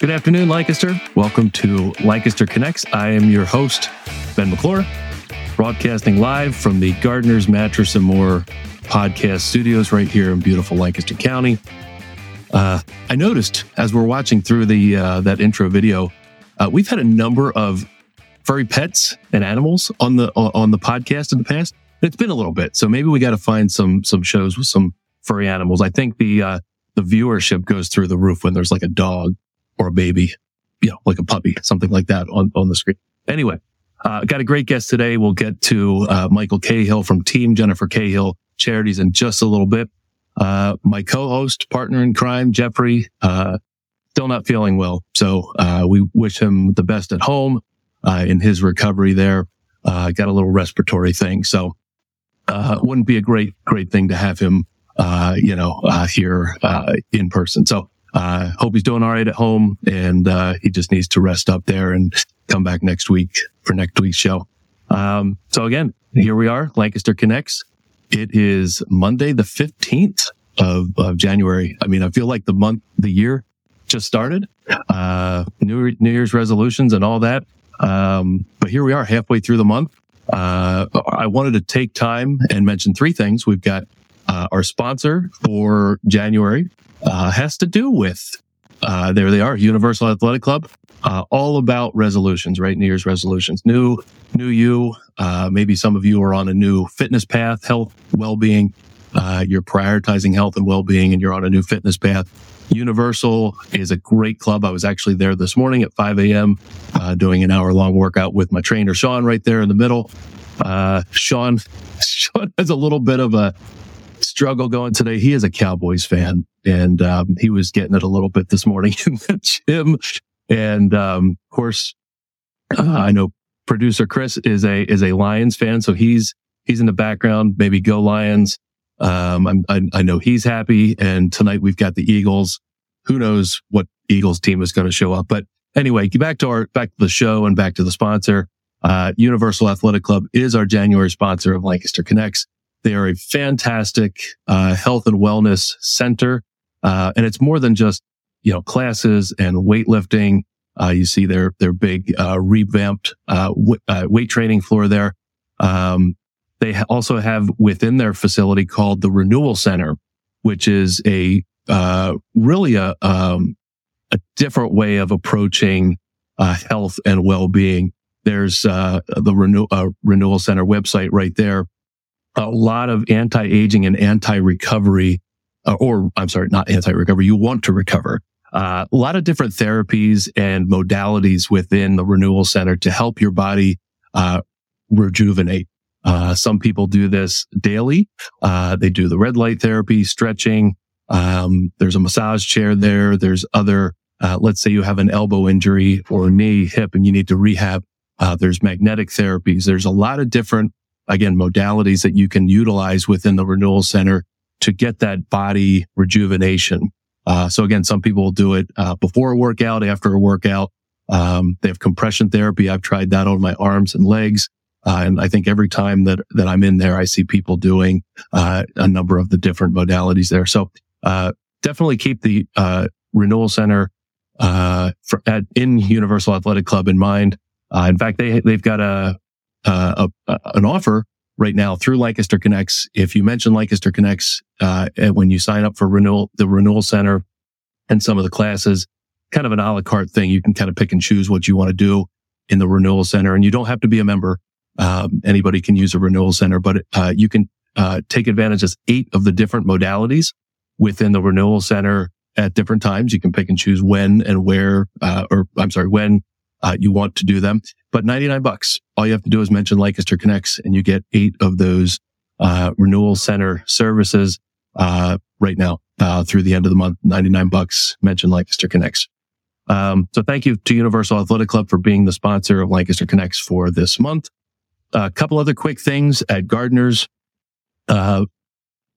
Good afternoon, Lancaster. Welcome to Lancaster Connects. I am your host, Ben McClure, broadcasting live from the Gardner's Mattress and More podcast studios right here in beautiful Lancaster County. Uh, I noticed as we're watching through the uh, that intro video, uh, we've had a number of furry pets and animals on the on the podcast in the past. It's been a little bit, so maybe we got to find some some shows with some furry animals. I think the uh, the viewership goes through the roof when there's like a dog or a baby, you know, like a puppy, something like that on, on the screen. Anyway, uh, got a great guest today. We'll get to uh, Michael Cahill from Team Jennifer Cahill Charities in just a little bit. Uh, my co-host, partner in crime, Jeffrey, uh, still not feeling well. So, uh, we wish him the best at home, uh, in his recovery there. got a little respiratory thing. So, uh wouldn't be a great, great thing to have him, you know, here, in person. So, uh, hope he's doing all right at home and, uh, he just needs to rest up there and come back next week for next week's show. Um, so again, here we are, Lancaster Connects. It is Monday, the 15th of, of January. I mean, I feel like the month, the year just started, uh, New, New Year's resolutions and all that. Um, but here we are halfway through the month. Uh, I wanted to take time and mention three things. We've got uh, our sponsor for January uh, has to do with uh, there they are, Universal Athletic Club, uh, all about resolutions, right? New Year's resolutions, new, new you. Uh, maybe some of you are on a new fitness path, health, well-being. Uh, you're prioritizing health and well-being, and you're on a new fitness path. Universal is a great club. I was actually there this morning at 5 a.m. Uh, doing an hour-long workout with my trainer Sean right there in the middle. Sean, Sean has a little bit of a struggle going today. He is a Cowboys fan, and um, he was getting it a little bit this morning in the gym. And um, of course, uh, I know producer Chris is a is a Lions fan, so he's he's in the background. Maybe go Lions. Um, I, I know he's happy. And tonight we've got the Eagles. Who knows what Eagles team is going to show up? But anyway, back to our back to the show and back to the sponsor. Uh, Universal Athletic Club is our January sponsor of Lancaster Connects. They are a fantastic uh, health and wellness center, uh, and it's more than just you know classes and weightlifting. Uh, you see their their big uh, revamped uh, w- uh, weight training floor there. Um, they ha- also have within their facility called the Renewal Center, which is a really a um, a different way of approaching health and well being. There's the Renew- Renewal Center website right there a lot of anti-aging and anti-recovery, uh, or I'm sorry, not anti-recovery. You want to recover. Uh, a lot of different therapies and modalities within the renewal center to help your body, uh, rejuvenate. Uh, some people do this daily. Uh, they do the red light therapy, stretching. Um, there's a massage chair there. There's other, uh, let's say you have an elbow injury or knee, hip, and you need to rehab. there's magnetic therapies. There's a lot of different again, modalities that you can utilize within the renewal center to get that body rejuvenation. Uh, so again, some people will do it uh, before a workout, after a workout. Um, they have compression therapy. I've tried that on my arms and legs. Uh, and I think every time that, that I'm in there, I see people doing, uh, a number of the different modalities there. So, uh, definitely keep the, uh, renewal center, for, at, in Universal Athletic Club in mind. in fact, they, they've got a, uh, a, an offer right now through Lancaster Connects. If you mention Lancaster Connects uh, when you sign up for renewal, the renewal center and some of the classes, kind of an a la carte thing. You can kind of pick and choose what you want to do in the renewal center, and you don't have to be a member. Um, anybody can use a renewal center, but uh, you can uh, take advantage of eight of the different modalities within the renewal center at different times. You can pick and choose when and where, uh, or I'm sorry, when uh, you want to do them. But 99 bucks. All you have to do is mention Lancaster Connects and you get eight of those, uh, renewal center services, uh, right now, uh, through the end of the month. 99 bucks. Mention Lancaster Connects. Um, so thank you to Universal Athletic Club for being the sponsor of Lancaster Connects for this month. A couple other quick things at Gardner's. Uh,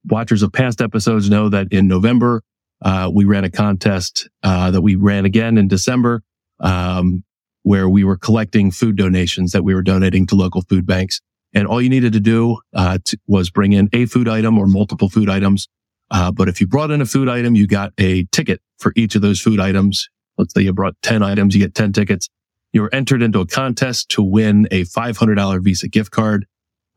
watchers of past episodes know that in November, uh, we ran a contest, uh, that we ran again in December. Um, where we were collecting food donations that we were donating to local food banks. And all you needed to do uh, to, was bring in a food item or multiple food items. Uh, but if you brought in a food item, you got a ticket for each of those food items let's say you brought 10 items, you get 10 tickets. You were entered into a contest to win a $500 Visa gift card.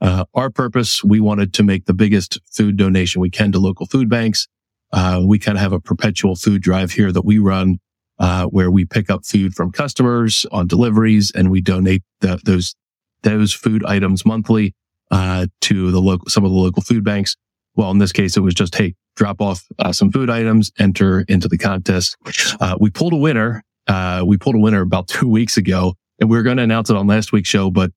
Uh, our purpose, we wanted to make the biggest food donation we can to local food banks. Uh, we kind of have a perpetual food drive here that we run, uh, where we pick up food from customers on deliveries and we donate the, those, those food items monthly, uh, to the local, some of the local food banks. Well, in this case, it was just, Hey, drop off uh, some food items, enter into the contest. Uh, we pulled a winner. we pulled a winner about two weeks ago and we were going to announce it on last week's show, but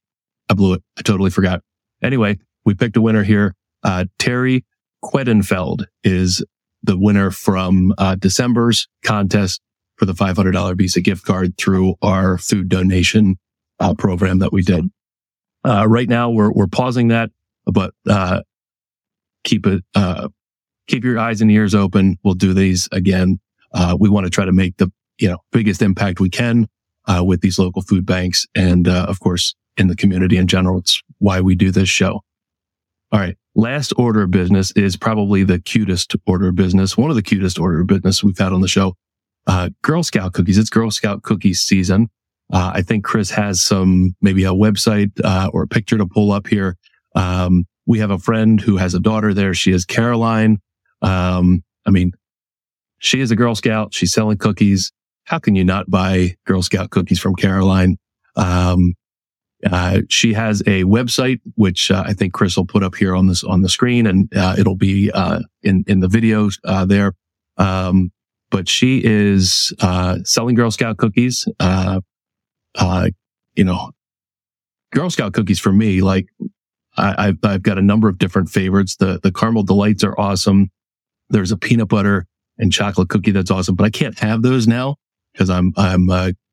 I blew it. I totally forgot. Anyway, we picked a winner here. Uh, Terry Quedenfeld is the winner from uh, December's contest for the $500 Visa gift card through our food donation uh, program that we did. Uh, right now, we're we're pausing that, but uh, keep it uh, keep your eyes and ears open. We'll do these again. we want to try to make the you know biggest impact we can with these local food banks, and of course, in the community in general. It's why we do this show. All right. Last order of business is probably the cutest order of business. One of the cutest order of business we've had on the show. Uh, Girl Scout cookies. It's Girl Scout cookies season. Uh, I think Chris has some, maybe a website, uh, or a picture to pull up here. Um, we have a friend who has a daughter there. She is Caroline. Um, I mean, she is a Girl Scout. She's selling cookies. How can you not buy Girl Scout cookies from Caroline? Um, uh, she has a website, which uh, I think Chris will put up here on this on the screen, and uh, it'll be uh, in in the videos there. Um, but she is uh, selling Girl Scout cookies. you know, Girl Scout cookies for me, like I, have I've got a number of different favorites. The the caramel delights are awesome. There's a peanut butter and chocolate cookie that's awesome, but I can't have those now because I'm I'm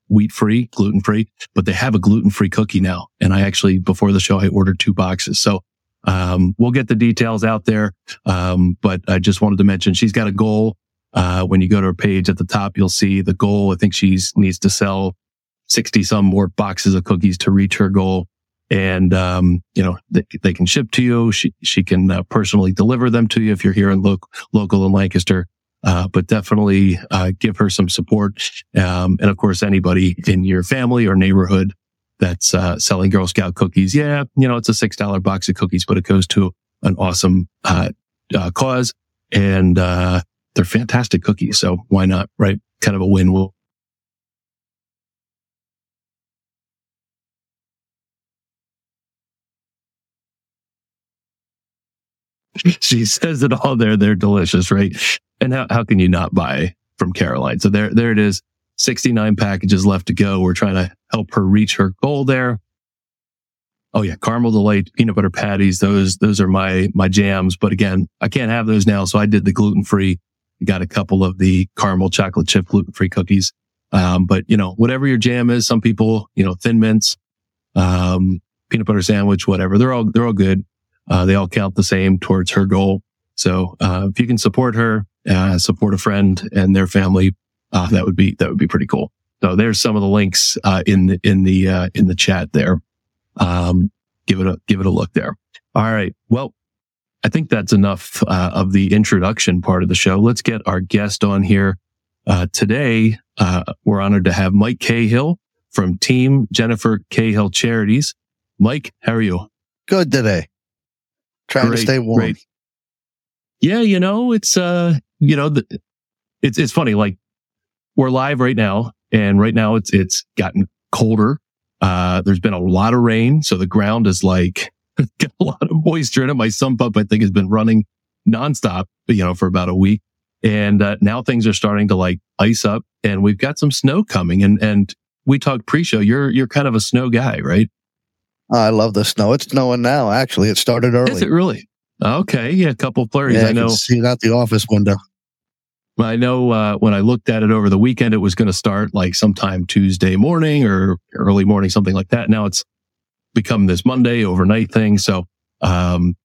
wheat free, gluten free, but they have a gluten free cookie now. And I actually, before the show, I ordered two boxes. So, um, we'll get the details out there. Um, but I just wanted to mention she's got a goal. Uh, when you go to her page at the top, you'll see the goal. I think she needs to sell 60 some more boxes of cookies to reach her goal. And, um, you know, they, they, can ship to you. She, she can uh, personally deliver them to you if you're here in lo- local in Lancaster. Uh, but definitely uh, give her some support. Um, and of course, anybody in your family or neighborhood that's uh, selling Girl Scout cookies, yeah, you know, it's a six dollar box of cookies, but it goes to an awesome uh, uh, cause, and uh, they're fantastic cookies. So why not? Right? Kind of a win. We'll she says it all there. They're delicious, right? And how, how can you not buy from Caroline? So there, there it is. 69 packages left to go. We're trying to help her reach her goal there. Oh yeah, caramel delight, peanut butter patties. Those, those are my, my jams. But again, I can't have those now. So I did the gluten free. Got a couple of the caramel chocolate chip gluten free cookies. Um, but you know, whatever your jam is, some people, you know, thin mints, um, peanut butter sandwich, whatever. They're all, they're all good. Uh, they all count the same towards her goal. So, uh, if you can support her, uh, support a friend and their family, uh, that would be, that would be pretty cool. So there's some of the links, uh, in the, in the, uh, in the chat there. Um, give it a, give it a look there. All right. Well, I think that's enough, of the introduction part of the show. Let's get our guest on here. today, we're honored to have Mike Cahill from Team Jennifer Cahill Charities. Mike, how are you? Good today. Trying great, to stay warm. Great. Yeah, you know, it's uh, you know, the, it's it's funny. Like we're live right now, and right now it's it's gotten colder. Uh, there's been a lot of rain, so the ground is like got a lot of moisture in it. My sump pump, I think, has been running nonstop, you know, for about a week, and uh, now things are starting to like ice up, and we've got some snow coming. And and we talked pre-show. You're you're kind of a snow guy, right? I love the snow. It's snowing now. Actually, it started early. Is it really? Okay, yeah, a couple flurries. Yeah, I, I know. see it out the office window. I know uh, when I looked at it over the weekend, it was going to start like sometime Tuesday morning or early morning, something like that. Now it's become this Monday overnight thing. So um,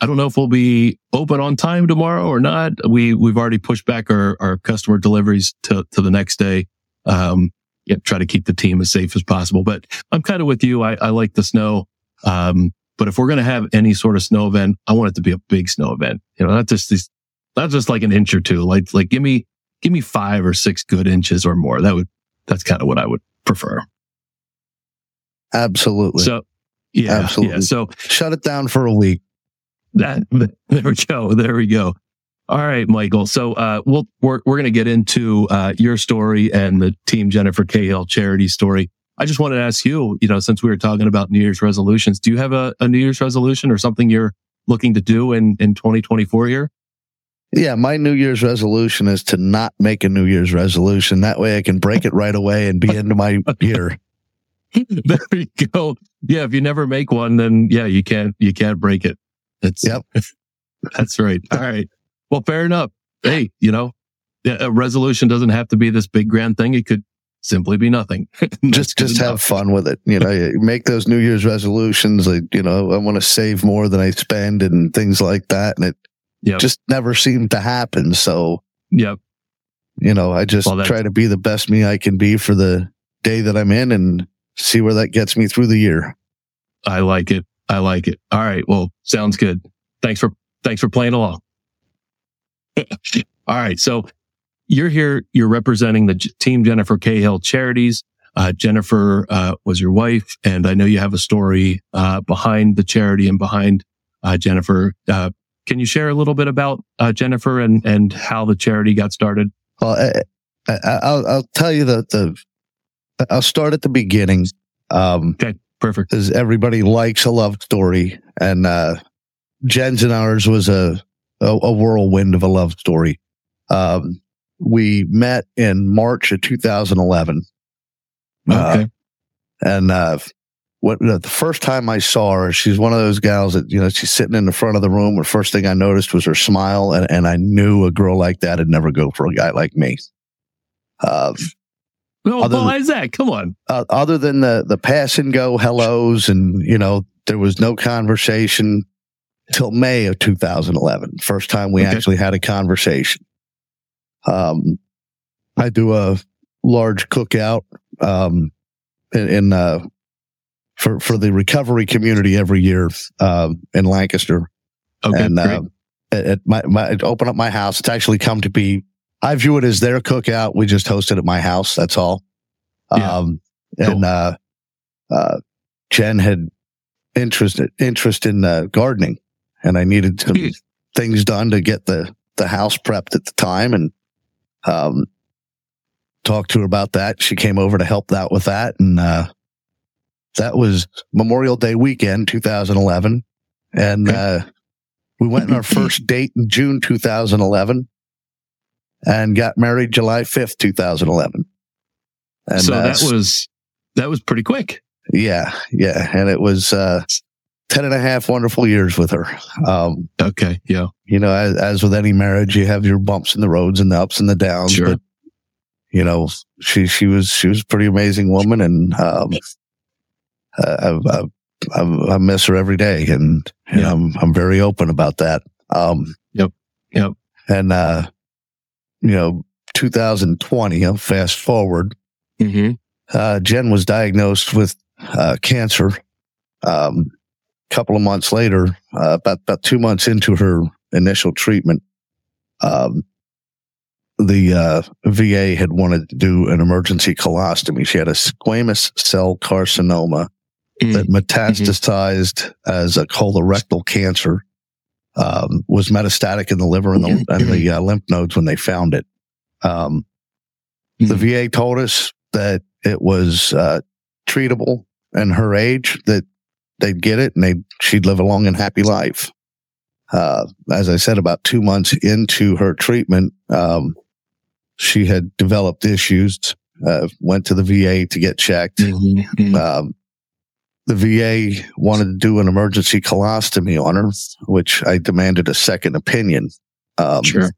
I don't know if we'll be open on time tomorrow or not. We we've already pushed back our, our customer deliveries to to the next day. Um, yeah, try to keep the team as safe as possible. But I'm kind of with you. I, I like the snow. Um, but if we're going to have any sort of snow event, I want it to be a big snow event. You know, not just these, not just like an inch or two. Like, like give me, give me five or six good inches or more. That would, that's kind of what I would prefer. Absolutely. So, yeah, Absolutely. yeah. So Shut it down for a week. that there we go. There we go. All right, Michael. So uh, we'll we're we're gonna get into uh, your story and the Team Jennifer Cahill charity story. I just wanted to ask you, you know, since we were talking about New Year's resolutions, do you have a, a New Year's resolution or something you're looking to do in in 2024 here? Yeah, my New Year's resolution is to not make a New Year's resolution. That way I can break it right away and be into my year. there you go. Yeah, if you never make one, then yeah, you can't you can't break it. That's Yep. that's right. All right. Well, fair enough. Hey, you know, a resolution doesn't have to be this big grand thing. It could simply be nothing. Just just have fun with it. You know, you make those New Year's resolutions. Like, you know, I want to save more than I spend and things like that. And it Yep. just never seemed to happen. So, Yep. you know, I just Well, try to be the best me I can be for the day that I'm in and see where that gets me through the year. I like it. I like it. All right. Well, sounds good. Thanks for thanks for playing along. All right. So you're here. You're representing the Team Jennifer Cahill Charities. Uh, Jennifer uh, was your wife, and I know you have a story uh, behind the charity and behind uh, Jennifer. Uh, can you share a little bit about uh, Jennifer and and how the charity got started? Well, I, I, I'll, I'll tell you the, the, I'll start at the beginning. Um, Perfect. because everybody likes a love story, and uh, Jen's and ours was a, a a whirlwind of a love story. Um, we met in March of 2011, Uh, Okay. and uh, what the first time I saw her, she's one of those gals that you know she's sitting in the front of the room. The first thing I noticed was her smile, and, and I knew a girl like that would never go for a guy like me. Um, other well, than- Isaac, come on. uh, other than the the pass and go hellos and you know there was no conversation till May of 2011 first time we Okay. actually had a conversation um I do a large cookout um in, in uh for for the recovery community every year um in Lancaster Okay. and great. uh, at, at my, my it open up my house. It's actually come to be. I view it as their cookout. We just hosted at my house. That's all. Yeah. Um, and uh, uh, Jen had interest interest in uh, gardening, and I needed some things done to get the the house prepped at the time, and um, talked to her about that. She came over to help out with that, and uh, that was Memorial Day weekend, 2011, and Okay. uh, we went on our first date in June 2011, and got married July 5th, 2011. And so uh, that was that was pretty quick. yeah, yeah, and it was uh, 10 and a half wonderful years with her. Um, Okay. Yeah. you know, as, as with any marriage, you have your bumps in the roads and the ups and the downs. Sure. But you know, she she was she was a pretty amazing woman, and um, I, I, I, I miss her every day, and, and Yeah. I'm I'm very open about that. Um, Yep. Yep. And uh, you know, 2020. I'll fast forward. Mm-hmm. Uh, Jen was diagnosed with uh, cancer. Um, a couple of months later, uh, about about two months into her initial treatment, um, the uh, VA had wanted to do an emergency colostomy. She had a squamous cell carcinoma that metastasized as a colorectal cancer. Um, was metastatic in the liver and the, and the uh, lymph nodes when they found it. Um, the VA told us that it was uh, treatable and her age that they'd get it and they she'd live a long and happy life. Uh, as I said, about two months into her treatment, um, she had developed issues. Uh, went to the VA to get checked. Mhm. Um, the VA wanted to do an emergency colostomy on her, which I demanded a second opinion. Um, Sure.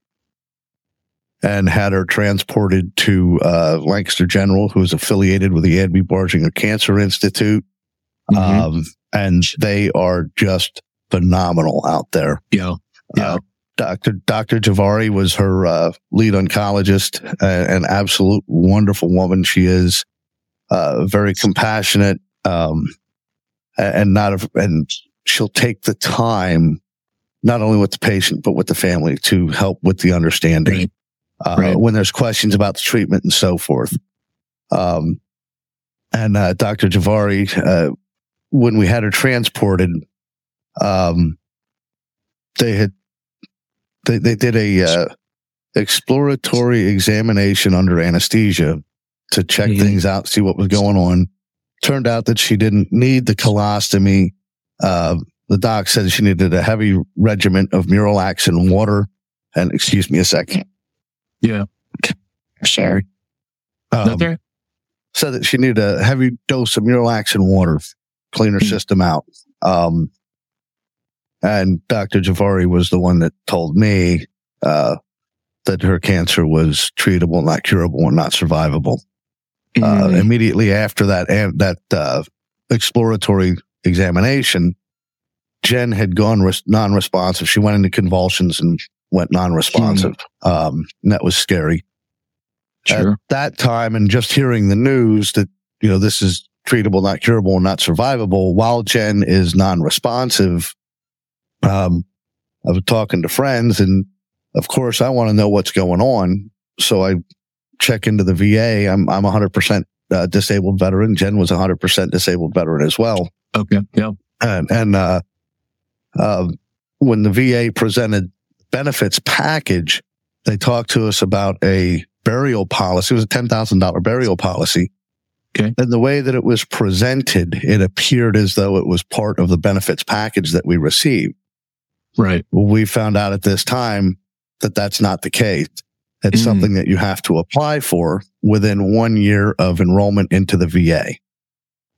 and had her transported to uh, Lancaster General, who is affiliated with the Ann B. Barshinger Cancer Institute. Mhm. Um, and they are just phenomenal out there. yeah. Yeah. Uh, Dr. Dr. Javari was her uh, lead oncologist, uh, an absolute wonderful woman. She is uh, very compassionate, um, and not and she'll take the time, not only with the patient but with the family, to help with the understanding. Uh, Right. when there's questions about the treatment and so forth. Um, and uh, Dr. Javari, uh, when we had her transported, um, they had they they did a uh, exploratory examination under anesthesia to check Mhm. things out, see what was going on. Turned out that she didn't need the colostomy. Uh, the doc said she needed a heavy regimen of MiraLAX and water. And excuse me a second. Yeah. Sure. Um, Not there? said that she needed a heavy dose of MiraLAX and water, clean her Hmm. system out. Um, and Dr. Javari was the one that told me uh, that her cancer was treatable, not curable, and not survivable. Uh, Mm. immediately after that, eh, that uh, exploratory examination, Jen had gone res- non-responsive. She went into convulsions and went non-responsive. Um, and that was scary sure. at that time and just hearing the news that, you know, this is treatable, not curable, not survivable, while Jen is non-responsive, um, I was talking to friends and of course I want to know what's going on. So I check into the VA. I'm, I'm a hundred percent uh, disabled veteran. Jen was a hundred percent disabled veteran as well. Okay. Yeah. And, and, uh, uh, when the VA presented benefits package, they talked to us about a burial policy. It was a $10,000 burial policy. Okay. And the way that it was presented, it appeared as though it was part of the benefits package that we received. Right. Well, we found out at this time that that's not the case. It's Mm. something that you have to apply for within one year of enrollment into the VA.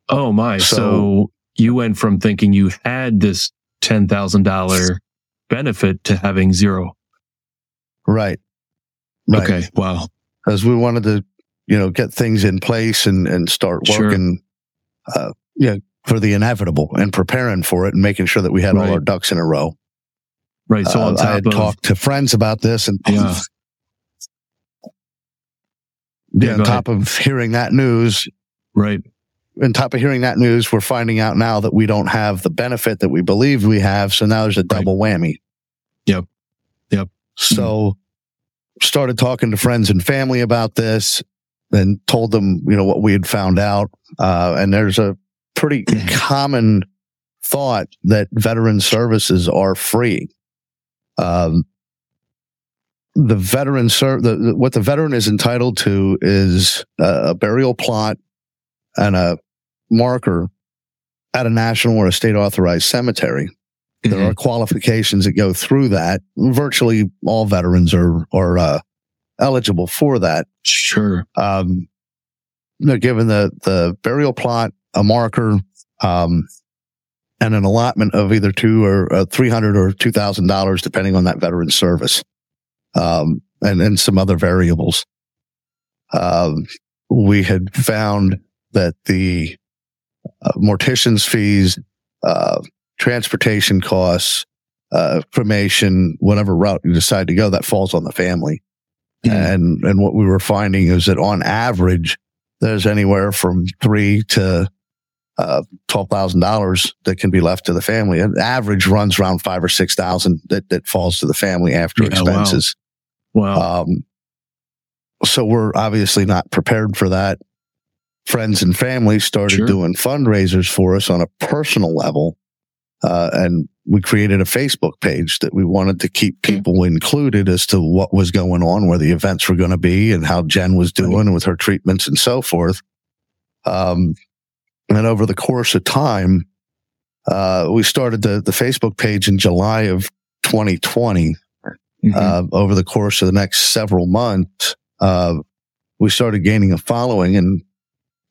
Oh my. So, So- you went from thinking you had this ten thousand dollar benefit to having zero. Right. Right. Okay. Wow. Because we wanted to, you know, get things in place and, and start Sure. working, uh, yeah, for the inevitable and preparing for it and making sure that we had all our ducks in a row. Right. So Uh, on I had of talked to friends about this and Yeah. Yeah, on top of hearing that news, right. on top of hearing that news, we're finding out now that we don't have the benefit that we believe we have. So now there's a double whammy. Yep. Yep. So started talking to friends and family about this and told them, you know, what we had found out. Uh, and there's a pretty common thought that veteran services are free. Um, the veteran ser- the, the- what the veteran is entitled to is a, a burial plot and a marker at a national or a state authorized cemetery. There Mhm. are qualifications that go through that. Virtually all veterans are are uh, eligible for that. Sure. Um, they're given the the burial plot, a marker, um, and an allotment of either two or uh, three hundred or two thousand dollars, depending on that veteran's service, um, and and some other variables. Um, we had found that the uh, mortician's fees, uh, transportation costs, uh, cremation, whatever route you decide to go, that falls on the family. Mhm. And, and what we were finding is that on average, there's anywhere from three to, uh, $12,000 that can be left to the family. The average runs around five or 6,000 that, that falls to the family after Yeah, wow. expenses. Wow. Um, so we're obviously not prepared for that. Friends and family started Sure. doing fundraisers for us on a personal level. Uh, and we created a Facebook page that we wanted to keep people included as to what was going on, where the events were going to be and how Jen was doing with her treatments and so forth. Um, and over the course of time, uh, we started the, the Facebook page in July of 2020 Mhm. uh, over the course of the next several months, uh, we started gaining a following and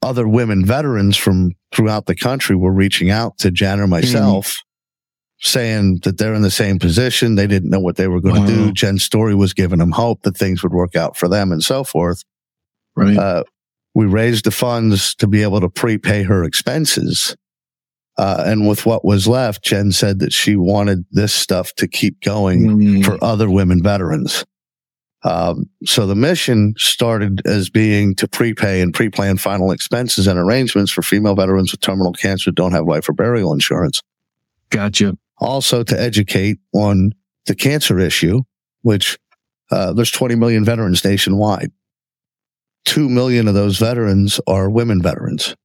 other women veterans from throughout the country were reaching out to Jan or myself saying that they're in the same position. They didn't know what they were going to Wow. do. Jen's story was giving them hope that things would work out for them and so forth. right. Uh, we raised the funds to be able to prepay her expenses. Uh, and with what was left, Jen said that she wanted this stuff to keep going Mm. for other women veterans. Um, so the mission started as being to prepay and pre-plan final expenses and arrangements for female veterans with terminal cancer who don't have life or burial insurance. Gotcha. Also to educate on the cancer issue, which uh, there's 20 million veterans nationwide. Two million of those veterans are women veterans.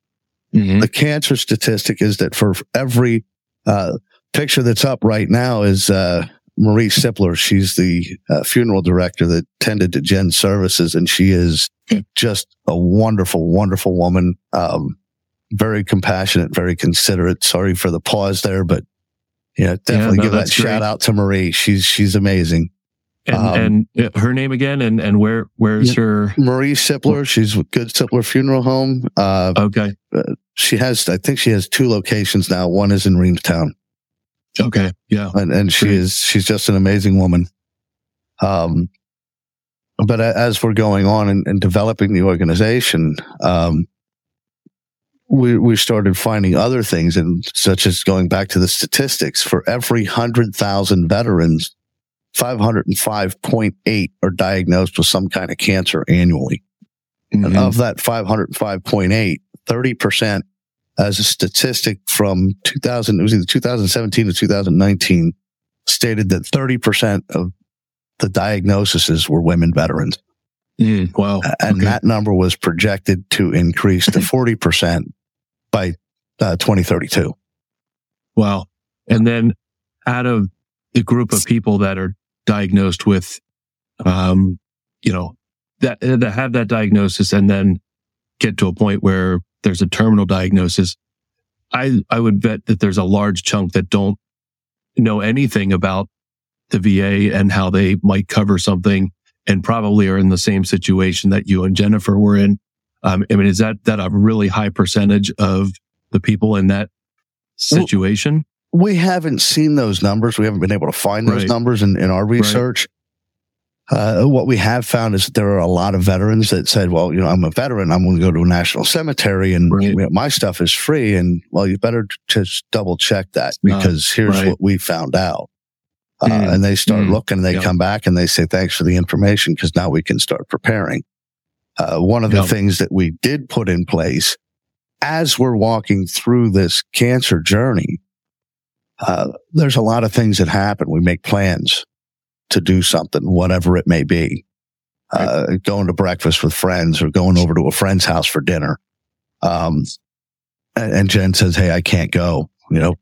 Mhm. The cancer statistic is that for every uh, picture that's up right now is uh, Marie Sipler. She's the uh, funeral director that tended to Jen's services, and she is just a wonderful, wonderful woman. Um, very compassionate, very considerate. Sorry for the pause there, but yeah, definitely no, give that that's shout out to Marie. She's she's amazing. And, Um, and uh, her name again, and and where where's her? Marie Sipler. She's with Good Sipler Funeral Home. Uh, Okay, she has, I think she has two locations now. One is in Reamstown. okay, yeah, and, and she Great. is she's just an amazing woman. Um, but as we're going on and, and developing the organization, um, we we started finding other things, and such as going back to the statistics. For every hundred thousand veterans, five hundred and five point eight are diagnosed with some kind of cancer annually. And Mhm. of that 505.8, 30% as a statistic from 2000, it was either 2017 or 2019, stated that 30% of the diagnoses were women veterans. Mm, wow, And Okay. that number was projected to increase to 40% by uh, 2032. wow. And then out of the group of people that are diagnosed with, um, you know, that that have that diagnosis and then get to a point where there's a terminal diagnosis, I I would bet that there's a large chunk that don't know anything about the VA and how they might cover something, and probably are in the same situation that you and Jennifer were in. Um, I mean, is that that a really high percentage of the people in that situation? We haven't seen those numbers. We haven't been able to find those Right. numbers in, in our research. Uh, what we have found is that there are a lot of veterans that said, well, you know, I'm a veteran. I'm going to go to a national cemetery and Right. my stuff is free. And well, you better just double check that Uh, because here's right. what we found out. Uh, Mm, and they start mm, looking and they yeah. come back and they say, thanks for the information because now we can start preparing. Uh, one of the things that we did put in place as we're walking through this cancer journey, uh, there's a lot of things that happen. We make plans to do something, whatever it may be. Uh, going to breakfast with friends or going over to a friend's house for dinner. Um, and, Jen says, Hey, I can't go. You know,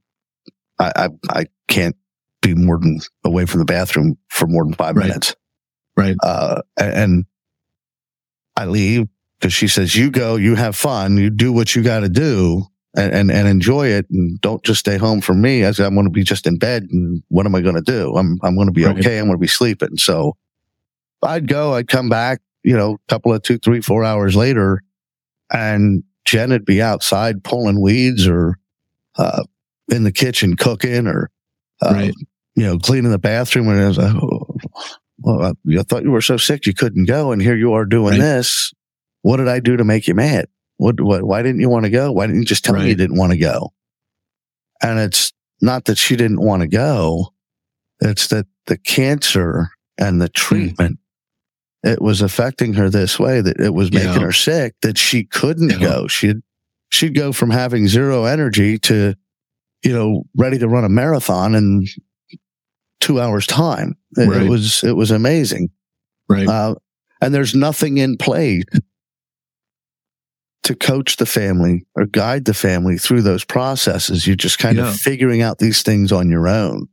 I, I, I can't be more than away from the bathroom for more than five Right. minutes. Right. Uh, and, and I leave because she says, you go, you have fun, you do what you got to do and, and, and enjoy it. And don't just stay home for me as I'm going to be just in bed. And what am I going to do? I'm, I'm going to be Right. okay. I'm going to be sleeping. So I'd go, I'd come back, you know, a couple of two, three, four hours later and Jen would be outside pulling weeds or, uh, in the kitchen cooking or, uh, Right. you know, cleaning the bathroom. And I was like, oh, well, I, I thought you were so sick you couldn't go. And here you are doing Right. this. What did I do to make you mad? What, what, why didn't you want to go? Why didn't you just tell me you didn't want to go? And it's not that she didn't want to go. It's that the cancer and Hmm. the treatment, it was affecting her this way that it was making Yeah. her sick that she couldn't Yeah. go. She'd, she'd go from having zero energy to, you know, ready to run a marathon in two hours time. It, Right. it was, it was amazing. Right. Uh, and there's nothing in play to coach the family or guide the family through those processes. You're just kind Yeah. of figuring out these things on your own.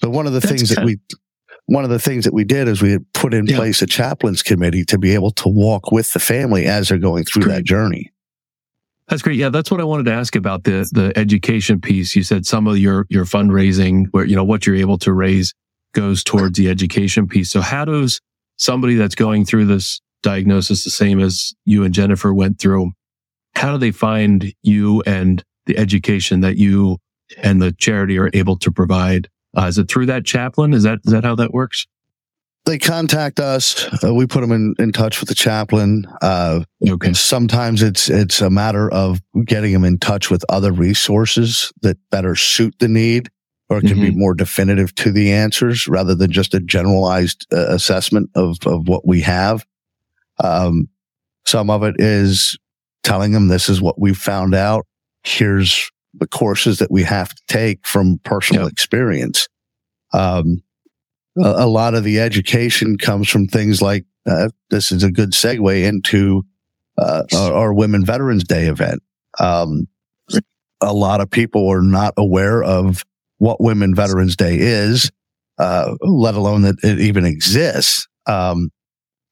But one of the That's things that we, one of the things that we did is we had put in Yeah. place a chaplains committee to be able to walk with the family as they're going through that journey. That's great. Yeah, that's what I wanted to ask about the the education piece. You said some of your your fundraising, where you know what you're able to raise, goes towards the education piece. So how does somebody that's going through this diagnosis, the same as you and Jennifer went through, how do they find you and the education that you and the charity are able to provide? Uh, is it through that chaplain? Is that is that how that works? They contact us. Uh, we put them in, in touch with the chaplain. Uh, Okay. Sometimes it's it's a matter of getting them in touch with other resources that better suit the need, or can be more definitive to the answers rather than just a generalized uh, assessment of of what we have. Um, some of it is telling them this is what we've found out. Here's the courses that we have to take from personal Yep. experience. Um, a, a lot of the education comes from things like uh, this is a good segue into uh, our, our, Women Veterans Day event. Um, a lot of people are not aware of what Women Veterans Day is, uh, let alone that it even exists. Um,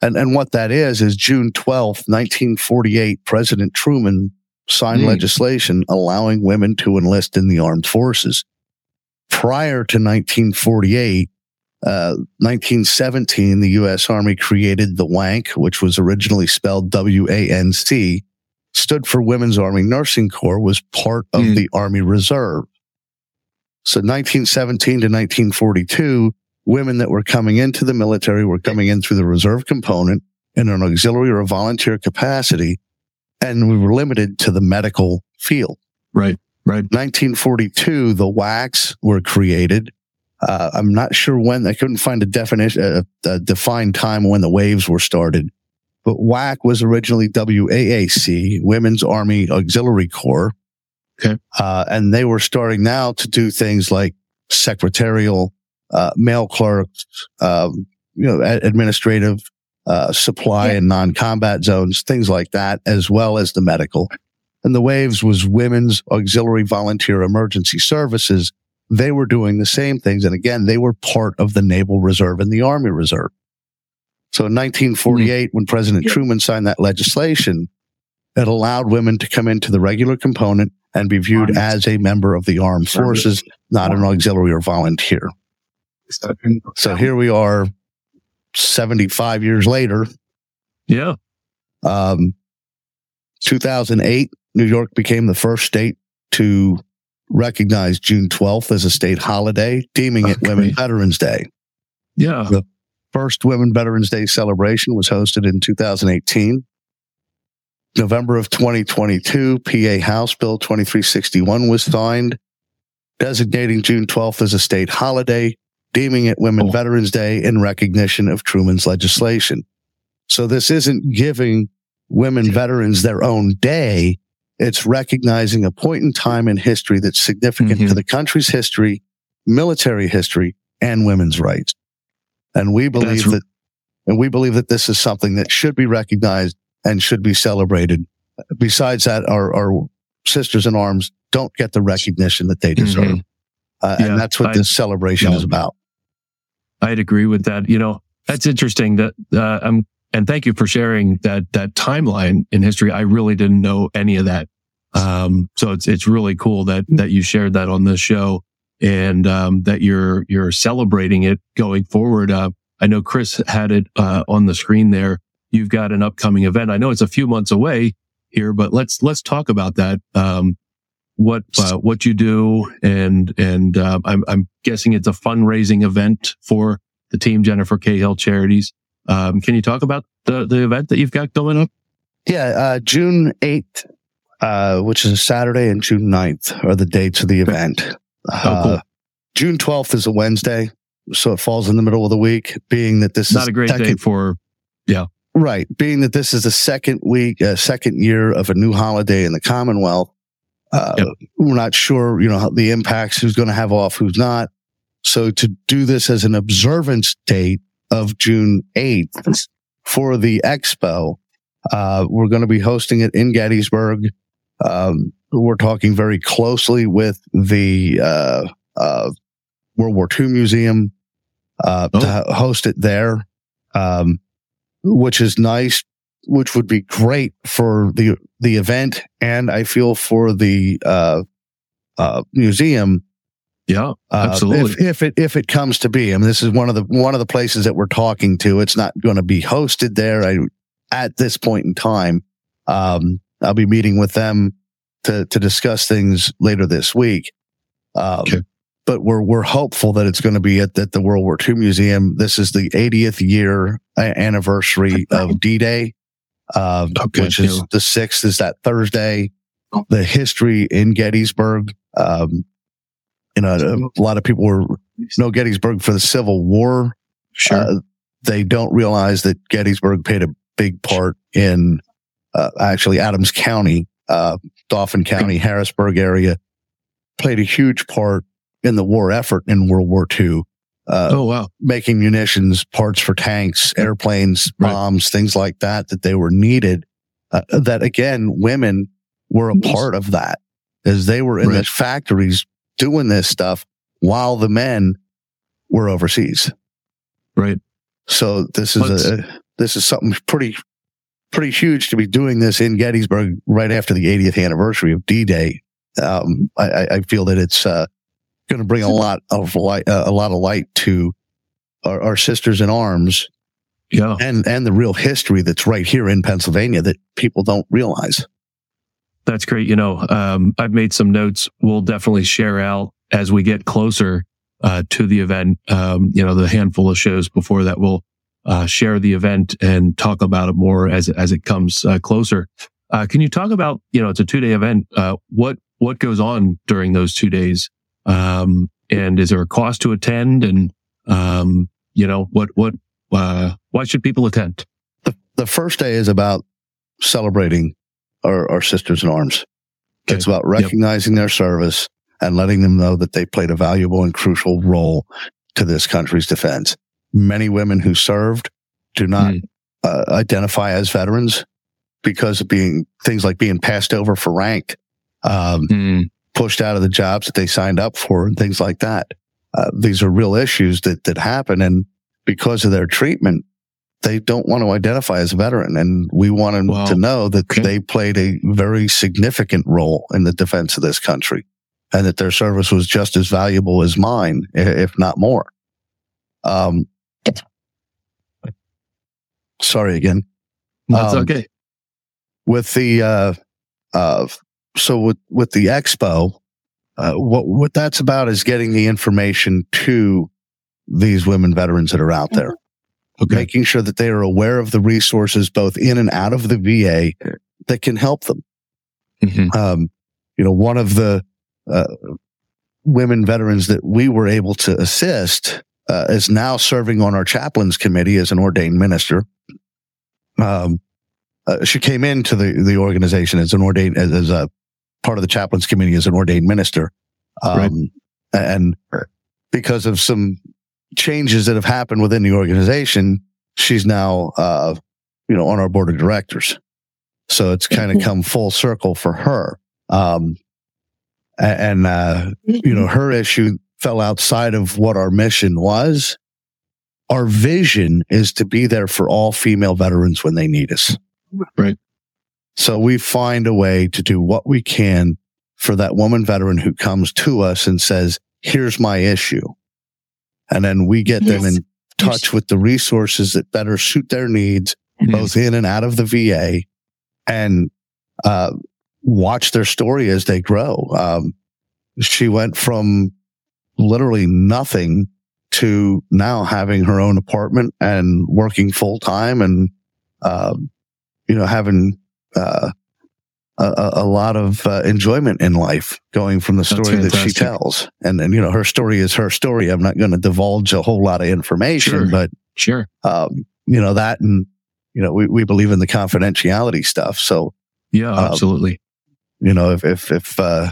and, and what that is, is June 12th, 1948, President Truman signed mm. legislation allowing women to enlist in the armed forces. Prior to 1948, uh, 1917, the U.S. Army created the WANC, which was originally spelled W-A-N-C, stood for Women's Army Nursing Corps, was part of mm. the Army Reserve. So 1917 to 1942, women that were coming into the military were coming in through the reserve component in an auxiliary or a volunteer capacity. And we were limited to the medical field. Right. Right. 1942, the WACs were created. Uh, I'm not sure when. I couldn't find a definition, a, a, defined time when the WAVES were started. But WAC was originally WAAC, Women's Army Auxiliary Corps. Okay. Uh, and they were starting now to do things like secretarial uh, mail clerks, um, you know, administrative, uh, supply yeah. and non-combat zones, things like that, as well as the medical. And the WAVES was women's auxiliary volunteer emergency services. They were doing the same things. And again, they were part of the Naval Reserve and the Army Reserve. So in 1948, mm-hmm. when President yeah. Truman signed that legislation, it allowed women to come into the regular component and be viewed as a member of the armed forces, not an auxiliary or volunteer. So here we are 75 years later. Yeah. Um, 2008, New York became the first state to recognize June 12th as a state holiday, deeming it. Women Veterans Day. Yeah. The first Women Veterans Day celebration was hosted in 2018. November of 2022, PA House Bill 2361 was signed, designating June 12th as a state holiday, deeming it Women oh. Veterans Day in recognition of Truman's legislation. So this isn't giving women veterans their own day. It's recognizing a point in time in history that's significant mm-hmm. to the country's history, military history, and women's rights. And we believe that's that, and we believe that this is something that should be recognized and should be celebrated. Besides that, our, our sisters in arms don't get the recognition that they deserve. Mm-hmm. Uh, yeah, and that's what I, this celebration is about. I'd agree with that. You know, that's interesting that, uh, I'm, and thank you for sharing that, that timeline in history. I really didn't know any of that. Um, so it's, it's really cool that, that you shared that on this show and, um, that you're, you're celebrating it going forward. Uh, I know Chris had it, uh, on the screen there. You've got an upcoming event. I know it's a few months away here, but let's, let's talk about that. Um, what uh, what you do, and and uh, I'm I'm guessing it's a fundraising event for the Team Jennifer Cahill Charities. Um, can you talk about the the event that you've got going up? Yeah, uh, June eighth, uh, which is a Saturday, and June 9th are the dates of the event. Oh, cool. Uh, June twelfth is a Wednesday, so it falls in the middle of the week. Being that this not is a great second, day for, yeah, right. Being that this is the second week, uh, second year of a new holiday in the Commonwealth uh, yep. We're not sure, you know, the impacts, who's going to have off, who's not. So to do this as an observance date of June 8th for the expo, uh, we're going to be hosting it in Gettysburg. Um, we're talking very closely with the, uh, uh World War II Museum, uh, oh. to host it there. Um, which is nice which would be great for the the event and I feel for the uh, uh, museum. Yeah, uh, absolutely. If, if, it if it comes to be, I mean, this is one of the one of the places that we're talking to. It's not going to be hosted there I, at this point in time. Um, I'll be meeting with them to to discuss things later this week. Um, okay. But we're we're hopeful that it's going to be at, at the World War II Museum. This is the 80th year anniversary of D-Day, uh, okay, which is the sixth is that Thursday. The history in Gettysburg. Um, you know, a lot of people were know Gettysburg for the Civil War. Sure. Uh, they don't realize that Gettysburg played a big part in uh, actually Adams County, uh, Dauphin County, Harrisburg area played a huge part in the war effort in World War II. Uh, oh wow, making munitions, parts for tanks, airplanes, Right. bombs, things like that that they were needed. Uh, that again, women were a part of that as they were in Right. the factories doing this stuff while the men were overseas. right? So this is a this is something pretty pretty huge to be doing this in Gettysburg right after the 80th anniversary of D-Day. Um, I, I- I feel that it's uh, going to bring a lot of light, uh, a lot of light to our, our sisters in arms Yeah, and and the real history that's right here in Pennsylvania that people don't realize. that's great. You know, um, I've made some notes. We'll definitely share out as we get closer uh, to the event. Um, you know, the handful of shows before that, we'll uh, share the event and talk about it more as as it comes uh, closer. Uh, can you talk about? You know, it's a two day event. Uh, what what goes on during those two days? Um, and is there a cost to attend? And um, you know, what what uh, why should people attend? The the first day is about celebrating our, our sisters in arms. Okay. It's about recognizing their service and letting them know that they played a valuable and crucial role to this country's defense. Many women who served do not Mm. uh, identify as veterans because of being things like being passed over for rank, um, Mm, pushed out of the jobs that they signed up for, and things like that. Uh, these are real issues that that happen, and because of their treatment, they don't want to identify as a veteran, and we want them Wow. to know that Okay. they played a very significant role in the defense of this country, and that their service was just as valuable as mine, if not more. Um, sorry again that's Um, okay. with the uh uh so with with the expo uh what what that's about is getting the information to these women veterans that are out there Okay. making sure that they are aware of the resources both in and out of the VA that can help them Mhm. um you know one of the uh women veterans that we were able to assist uh, is now serving on our chaplains committee as an ordained minister um uh, she came into the the organization as an ordained as, as a part of the chaplains committee as an ordained minister. Um Right. and because of some changes that have happened within the organization she's now uh you know on our board of directors. So it's kind of come full circle for her. Um and uh you know her issue fell outside of what our mission was. Our vision is to be there for all female veterans when they need us. Right. So we find a way to do what we can for that woman veteran who comes to us and says here's my issue and then we get them in touch with the resources that better suit their needs Mhm. both in and out of the VA and uh, watch their story as they grow. Um, she went from literally nothing to now having her own apartment and working full time and, um, you know, having uh, a, a- lot of uh, enjoyment in life going from the story that she tells. And, and, you know, her story is her story. I'm not going to divulge a whole lot of information, Sure. but Sure. um, you know, that and, you know, we, we believe in the confidentiality stuff. So, Yeah, Um, absolutely. you know, if, if, if, uh,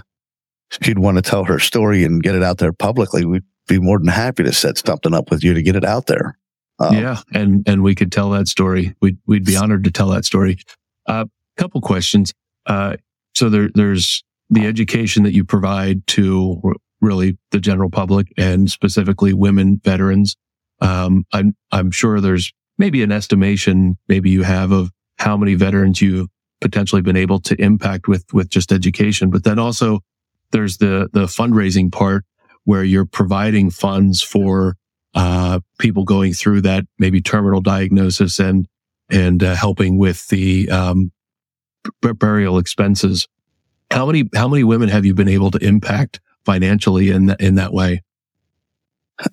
she'd want to tell her story and get it out there publicly, we'd be more than happy to set something up with you to get it out there. Um, yeah, and and we could tell that story. We'd we'd be honored to tell that story. Uh, couple questions. Uh, so there there's the education that you provide to really the general public and specifically women veterans. Um, I'm I'm sure there's maybe an estimation maybe you have of how many veterans you potentially been able to impact with with just education, but then also there's the the fundraising part where you're providing funds for uh, people going through that maybe terminal diagnosis and and uh, helping with the um, b- burial expenses. How many how many women have you been able to impact financially in that, in that way?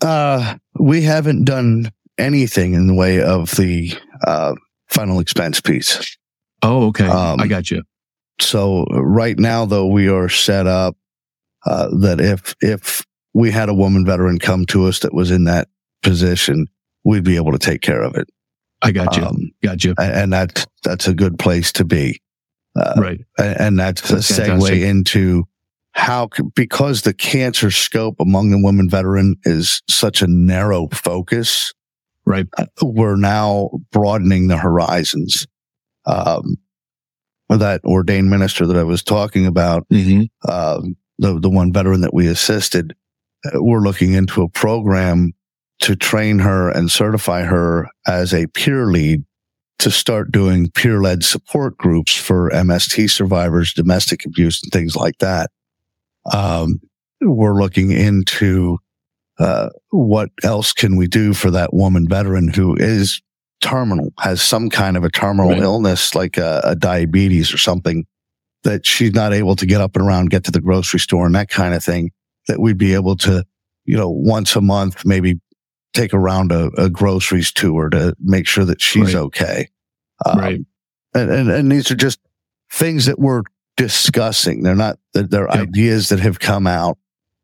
Uh, we haven't done anything in the way of the, uh, final expense piece. Oh, okay, Um, I got you. So right now, though, we are set up, uh, that if, if we had a woman veteran come to us that was in that position, we'd be able to take care of it. I got you. Um, got you. and that that's a good place to be. Uh, Right. and that's a segue fantastic. into how because the cancer scope among the women veteran is such a narrow focus right uh, we're now broadening the horizons um, that ordained minister that i was talking about mm-hmm. uh, the, the one veteran that we assisted uh, we're looking into a program to train her and certify her as a peer lead to start doing peer led support groups for MST survivors, domestic abuse and things like that. Um, we're looking into, uh, what else can we do for that woman veteran who is terminal, has some kind of a terminal right. illness like a, a diabetes or something that she's not able to get up and around, get to the grocery store and that kind of thing that we'd be able to, you know, once a month, maybe take around a, a groceries tour to make sure that she's right. okay. Um, right. And, and, and these are just things that we're discussing. They're not, they're yep. ideas that have come out,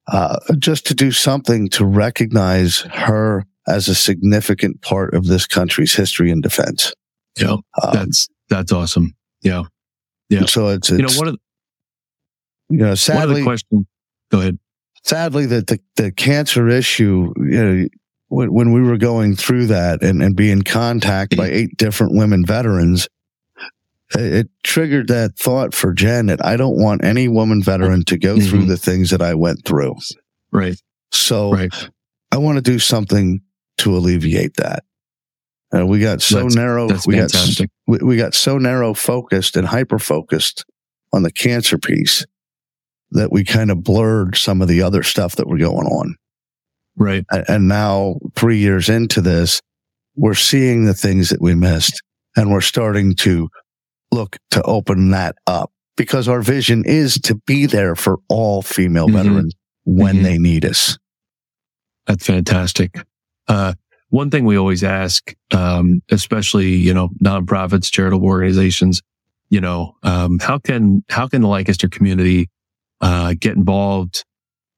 uh, just to do something to recognize her as a significant part of this country's history and defense. Yeah. Um, that's, that's awesome. Yeah. Yeah. So it's, it's you know, one of the, you know, sadly, one of the question, go ahead. Sadly, that the, the cancer issue, you know, when, when we were going through that and, and being contacted by eight different women veterans, it, triggered that thought for Jen that I don't want any woman veteran to go mm-hmm. through the things that I went through. Right. So right. I want to do something to alleviate that. And we got so that's, narrow. That's we fantastic. got we, we got so narrow focused and hyper focused on the cancer piece that we kind of blurred some of the other stuff that were going on. Right. And now three years into this, we're seeing the things that we missed and we're starting to look to open that up because our vision is to be there for all female mm-hmm. veterans when mm-hmm. they need us. That's fantastic. Uh, one thing we always ask, um, especially, you know, nonprofits, charitable organizations, you know, um, how can, how can the Lancaster community, uh, get involved,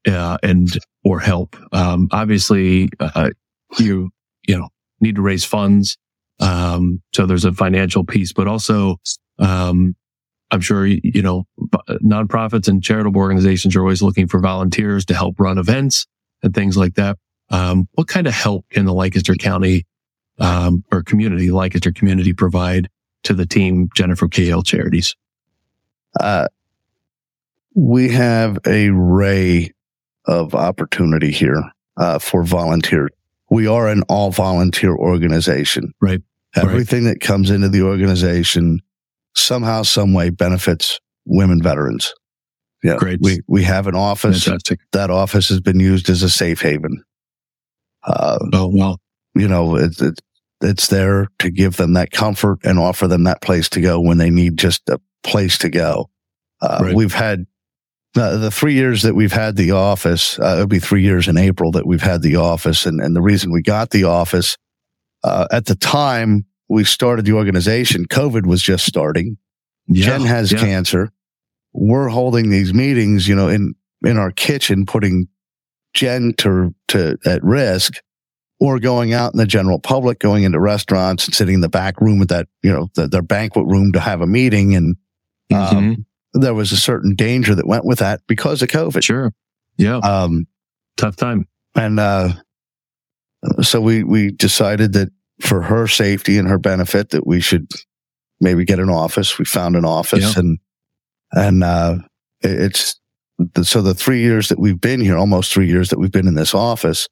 uh, and, or help? Um, obviously, uh, you, you know, need to raise funds. Um, so there's a financial piece, but also, um, I'm sure, you know, nonprofits and charitable organizations are always looking for volunteers to help run events and things like that. Um, what kind of help can the Lancaster County um, or community, Lancaster community, provide to the team, Jennifer Cahill Charities? Uh, we have a ray of opportunity here uh, for volunteers. We are an all volunteer organization. Right. Everything right. that comes into the organization somehow, some way benefits women veterans. Yeah. Great. We, we have an office. Fantastic. That office has been used as a safe haven. Uh, oh, well, you know, it's, it's, it's there to give them that comfort and offer them that place to go when they need just a place to go. Uh, right. we've had the three years that we've had the office, uh, it'll be three years in April that we've had the office. And, and the reason we got the office, uh, at the time we started the organization, COVID was just starting. Yeah, Jen has yeah. cancer. We're holding these meetings, you know, in, in our kitchen, putting Jen to, to at risk or going out in the general public, going into restaurants and sitting in the back room at that, you know, the, their banquet room to have a meeting. And, mm-hmm. There was a certain danger that went with that because of COVID. Sure. Yeah. Um, tough time. And, uh, so we, we decided that for her safety and her benefit that we should maybe get an office. We found an office yeah. and, and, uh, it's, so the three years that we've been here, almost three years that we've been in this office,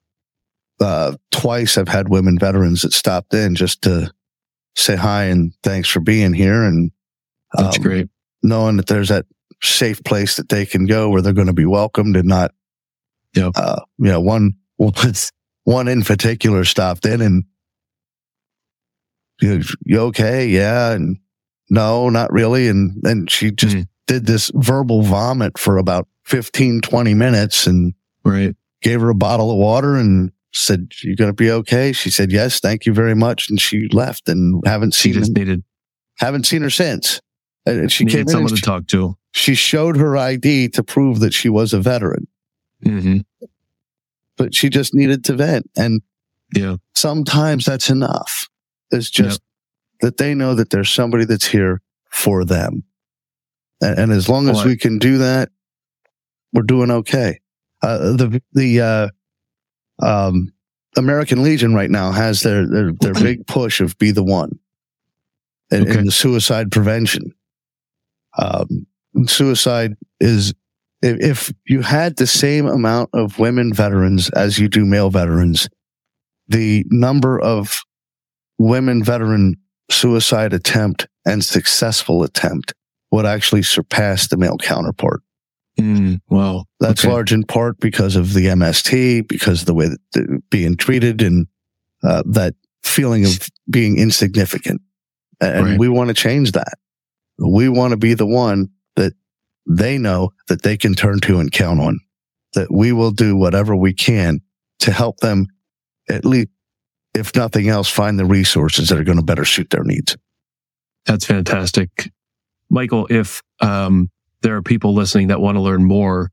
uh, twice I've had women veterans that stopped in just to say hi and thanks for being here. And that's um, great. Knowing that there's that safe place that they can go where they're going to be welcomed and not, yeah. uh, you know, one, one in particular stopped in and you, you okay? Yeah. And no, not really. And then she just mm. did this verbal vomit for about 15, 20 minutes and right. gave her a bottle of water and said, "You're going to be okay? She said, yes, thank you very much. And she left and haven't she seen just her, needed, haven't seen her since. And she needed came someone to she, talk to. She showed her ID to prove that she was a veteran, mm-hmm. but she just needed to vent. And yeah, sometimes that's enough. It's just yep. that they know that there's somebody that's here for them. And, and as long as well, we can do that, we're doing okay. Uh, the the uh, um, American Legion right now has their their, their big push of be the one in, Okay. in the suicide prevention. Um, suicide is if, you had the same amount of women veterans as you do male veterans, the number of women veteran suicide attempt and successful attempt would actually surpass the male counterpart. Mm, wow. That's Okay. large in part because of the MST, because of the way that they're being treated and uh, that feeling of being insignificant. And Right. we want to change that. We want to be the one that they know that they can turn to and count on, that we will do whatever we can to help them at least, if nothing else, find the resources that are going to better suit their needs. That's fantastic. Michael, if um, there are people listening that want to learn more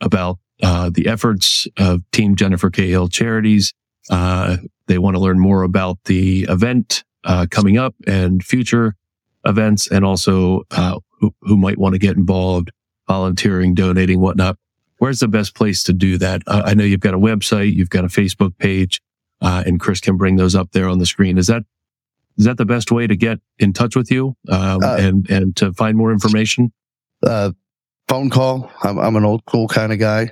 about uh, the efforts of Team Jennifer Cahill Charities, uh, they want to learn more about the event uh, coming up and future events, and also uh, who, who might want to get involved, volunteering, donating, whatnot. Where's the best place to do that? Uh, I know you've got a website, you've got a Facebook page, uh, and Chris can bring those up there on the screen. Is that is that the best way to get in touch with you um, Uh, and and to find more information? Uh, phone call. I'm, I'm an old school kind of guy.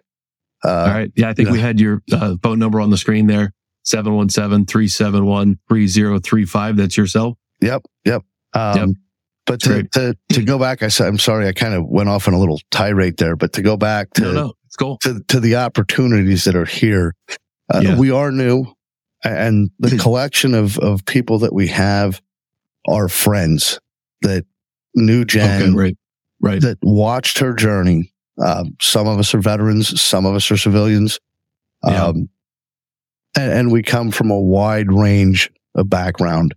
Uh, All right. Yeah, I think we had your uh, phone number on the screen there 717 371 3035. That's yourself. Yep, yep. Um, Yep. But to, to to go back, I said I'm sorry, I kind of went off on a little tirade there. But to go back to No, no, cool. to, to the opportunities that are here, uh, Yeah. we are new, and the collection of of people that we have are friends that knew Jen, Okay, right. Right. that watched her journey. Um, some of us are veterans, some of us are civilians. Yeah. Um, and, and we come from a wide range of background.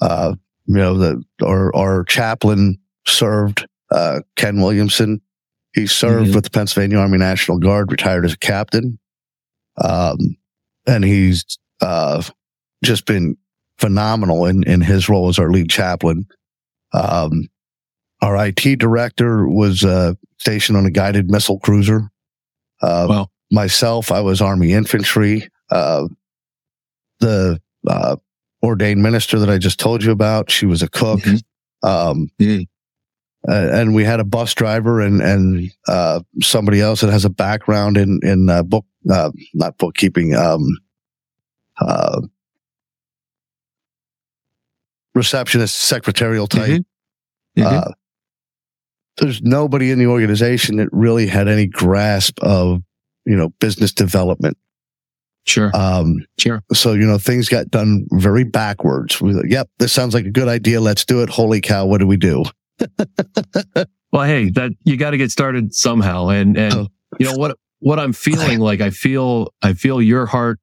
Uh, you know, the, our, our chaplain served, uh, Ken Williamson. He served Mhm. with the Pennsylvania Army National Guard, retired as a captain. Um, and he's, uh, just been phenomenal in, in his role as our lead chaplain. Um, our IT director was uh, stationed on a guided missile cruiser. Uh, Wow. Myself, I was Army infantry. Uh, the uh, ordained minister that I just told you about, she was a cook. Mhm. Um, Mm. uh, and we had a bus driver and and uh, somebody else that has a background in in uh, book, uh, not bookkeeping, um, uh, receptionist, secretarial type. Mhm. Mhm. Uh, there's nobody in the organization that really had any grasp of, you know, business development. Sure. Um, sure. so, you know, things got done very backwards. We, yep, this sounds like a good idea. Let's do it. Holy cow. What do we do? Well, hey, that you got to get started somehow. And, and, Oh. you know, what, what I'm feeling like, I feel, I feel your heart,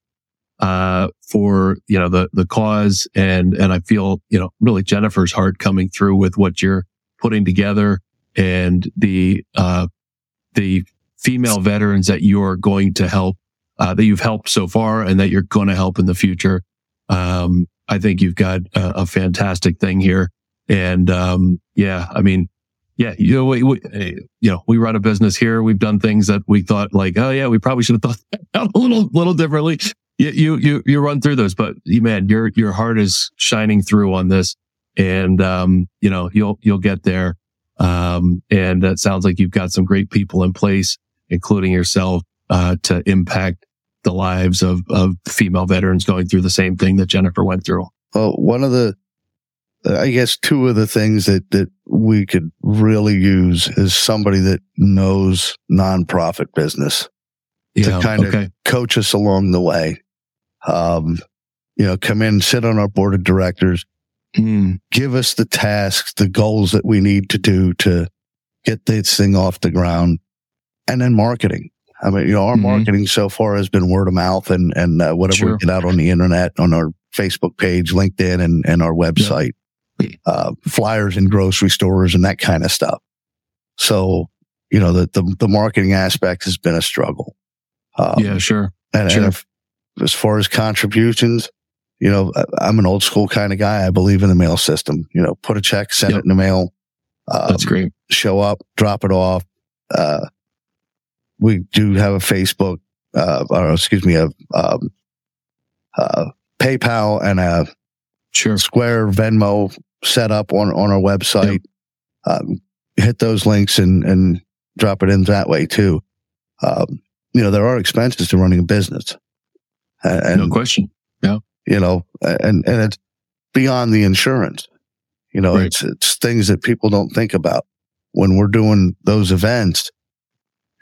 uh, for, you know, the, the cause and, and I feel, you know, really Jennifer's heart coming through with what you're putting together and the, uh, the female veterans that you're going to help, uh, that you've helped so far and that you're going to help in the future. Um, I think you've got a, a fantastic thing here. And, um, yeah, I mean, yeah, you know, we, we, you know, we run a business here. We've done things that we thought like, oh yeah, we probably should have thought that a little, little differently. You, you, you, you run through those, but man, your, your heart is shining through on this and, um, you know, you'll, you'll get there. Um, and it sounds like you've got some great people in place, including yourself, uh, to impact the lives of, of female veterans going through the same thing that Jennifer went through. Well, one of the, I guess two of the things that, that we could really use is somebody that knows nonprofit business. Yeah. kind of- coach us along the way. Um, you know, come in, sit on our board of directors, Mm, give us the tasks, the goals that we need to do to get this thing off the ground, and then marketing. I mean, you know, our Mhm. marketing so far has been word of mouth and and uh, whatever Sure. we get out on the internet, on our Facebook page, LinkedIn, and and our website, uh, flyers in grocery stores and that kind of stuff. So, you know, the the, the marketing aspect has been a struggle. Um, yeah, sure. and, Sure. and if, as far as contributions, you know, I- I'm an old school kind of guy. I believe in the mail system. You know, put a check, send Yep. it in the mail, uh, That's great. show up, drop it off. Uh, we do have a Facebook, uh, or excuse me, a um, uh, PayPal and a Sure. Square Venmo set up on on our website. Um, hit those links and and drop it in that way too. Um, you know, there are expenses to running a business, and, and no question. Yeah. You know, and and it's beyond the insurance. You know, Right. it's it's things that people don't think about when we're doing those events.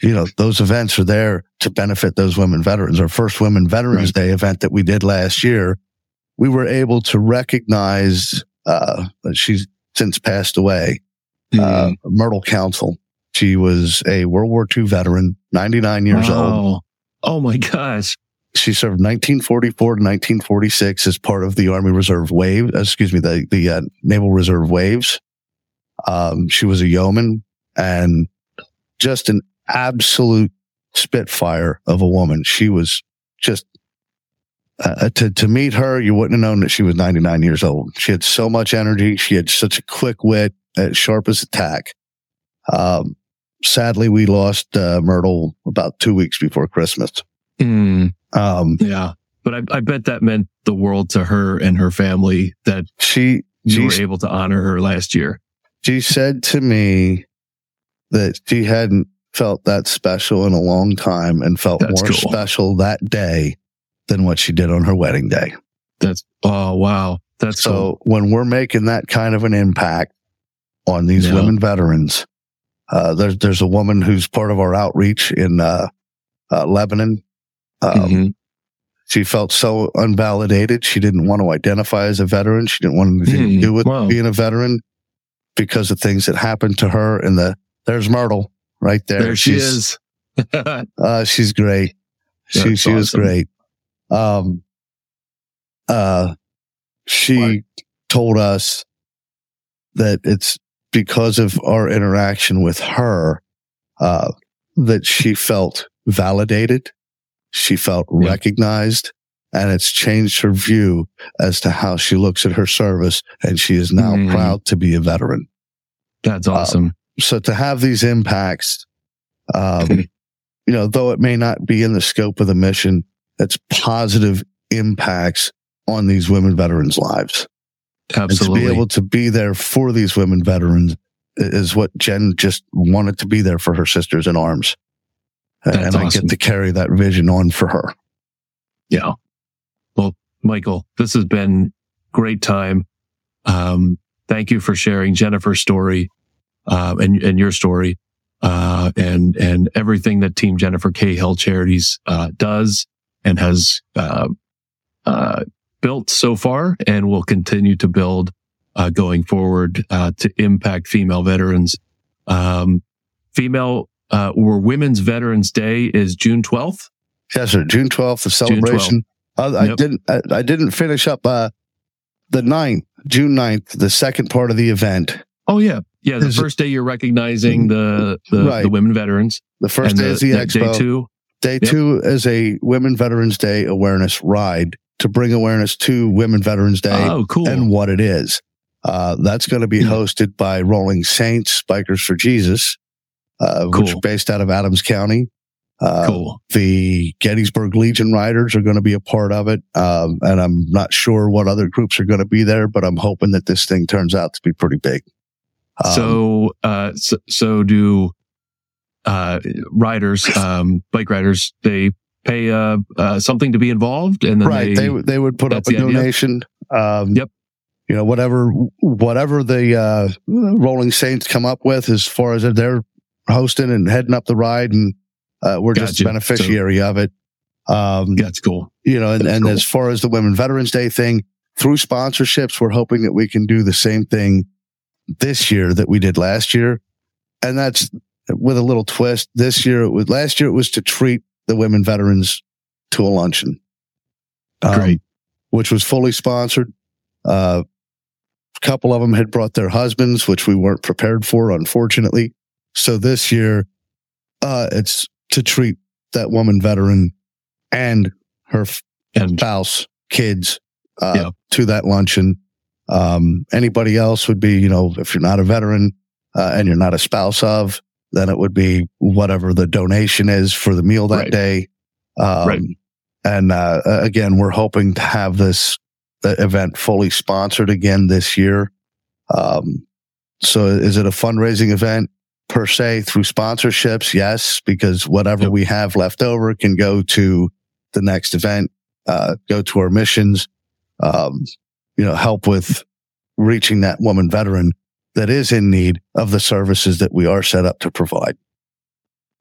You know, those events are there to benefit those women veterans. Our first Women Veterans Right. Day event that we did last year, we were able to recognize. Uh, she's since passed away. Uh, Mm. Myrtle Council. She was a World War II veteran, 99 years old. Oh my gosh. She served 1944 to 1946 as part of the Army Reserve Wave, excuse me, the, the uh, Naval Reserve WAVES. Um, she was a yeoman and just an absolute spitfire of a woman. She was just, uh, to, to meet her, you wouldn't have known that she was 99 years old. She had so much energy. She had such a quick wit, as sharp as a tack. Um, sadly, we lost, uh, Myrtle about two weeks before Christmas. Mm, Um, yeah. But I, I bet that meant the world to her and her family that she you were able to honor her last year. she said to me that she hadn't felt that special in a long time and felt That's more cool. special that day than what she did on her wedding day. That's, oh, wow. That's So cool. when we're making that kind of an impact on these Yeah. women veterans, uh, there's there's a woman who's part of our outreach in uh, uh, Lebanon. Um, Mhm. She felt so unvalidated. She didn't want to identify as a veteran. She didn't want anything Hmm, to do with wow. being a veteran because of things that happened to her. And the there's Myrtle right there. There she is. Uh, she's great. She That's she was awesome. great. Um, uh, she What? told us that it's because of our interaction with her, uh, that she felt validated. She felt Yeah. recognized and it's changed her view as to how she looks at her service. And she is now Mhm. proud to be a veteran. That's awesome. So to have these impacts, um, you know, though it may not be in the scope of the mission, it's positive impacts on these women veterans' lives. And to be able to be there for these women veterans is what Jen just wanted to be there for her sisters in arms. And- That's and I awesome. get to carry that vision on for her. Yeah. Well, Michael, this has been great time. Um, thank you for sharing Jennifer's story, uh, and, and your story, uh, and, and everything that Team Jennifer Cahill Charities, uh, does and has, uh, uh, built so far and will continue to build, uh, going forward, uh, to impact female veterans. Um, female, uh, or Women's Veterans Day is June 12th. Yes, sir. June 12th, the 12th. celebration. Uh, I Yep. didn't, I, I didn't finish up, uh, the 9th, June 9th, the second part of the event. Oh yeah, yeah. The Is first day you're recognizing the the, Right. the women veterans, The first day is the the expo. day two. Day Yep. two is a Women Veterans Day awareness ride to bring awareness to Women Veterans Day Oh, cool. and what it is. Uh, that's going to be hosted by Rolling Saints, Bikers for Jesus, uh, which Cool. are based out of Adams County. Uh, cool. The Gettysburg Legion Riders are going to be a part of it. Um, and I'm not sure what other groups are going to be there, but I'm hoping that this thing turns out to be pretty big. Um, so, uh, so, so do uh, riders, um, bike riders, they pay uh, uh, something to be involved, and then right. they, They, they would put up a donation. Um, Yep. You know, whatever, whatever the, uh, Rolling Saints come up with as far as they're hosting and heading up the ride and, uh, we're just Gotcha. a beneficiary of it. Um, that's cool. you know, and, That's and cool. as far as the Women Veterans Day thing, through sponsorships, we're hoping that we can do the same thing this year that we did last year. And that's with a little twist. This year, it was, last year it was to treat the women veterans to a luncheon. Um, Great. which was fully sponsored. Uh, a couple of them had brought their husbands, which we weren't prepared for, unfortunately. So this year, uh, it's to treat that woman veteran and her f- And spouse, kids, uh, Yeah. to that luncheon. Um, anybody else would be, you know, if you're not a veteran, uh, and you're not a spouse of, then it would be whatever the donation is for the meal that Right. day. Um, Right. And uh, again, we're hoping to have this uh, event fully sponsored again this year. Um, so is it a fundraising event per se through sponsorships? Yes, because whatever Yep. we have left over can go to the next event, uh, go to our missions, um, you know, help with reaching that woman veteran that is in need of the services that we are set up to provide.